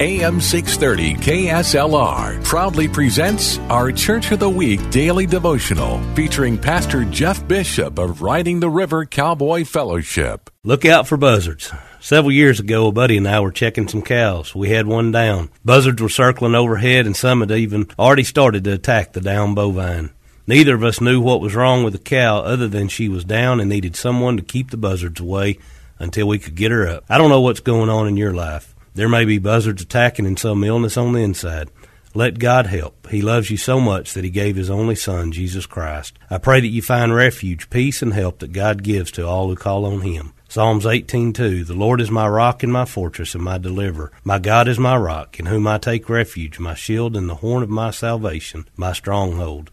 AM 630 KSLR proudly presents our Church of the Week daily devotional featuring Pastor Jeff Bishop of Riding the River Cowboy Fellowship. Look out for buzzards. Several years ago, a buddy and I were checking some cows. We had one down. Buzzards were circling overhead, and some had even already started to attack the down bovine. Neither of us knew what was wrong with the cow other than she was down and needed someone to keep the buzzards away until we could get her up. I don't know what's going on in your life. There may be buzzards attacking and some illness on the inside. Let God help. He loves you so much that He gave His only Son, Jesus Christ. I pray that you find refuge, peace, and help that God gives to all who call on Him. Psalms 18:2 The Lord is my rock and my fortress and my deliverer. My God is my rock, in whom I take refuge, my shield and the horn of my salvation, my stronghold.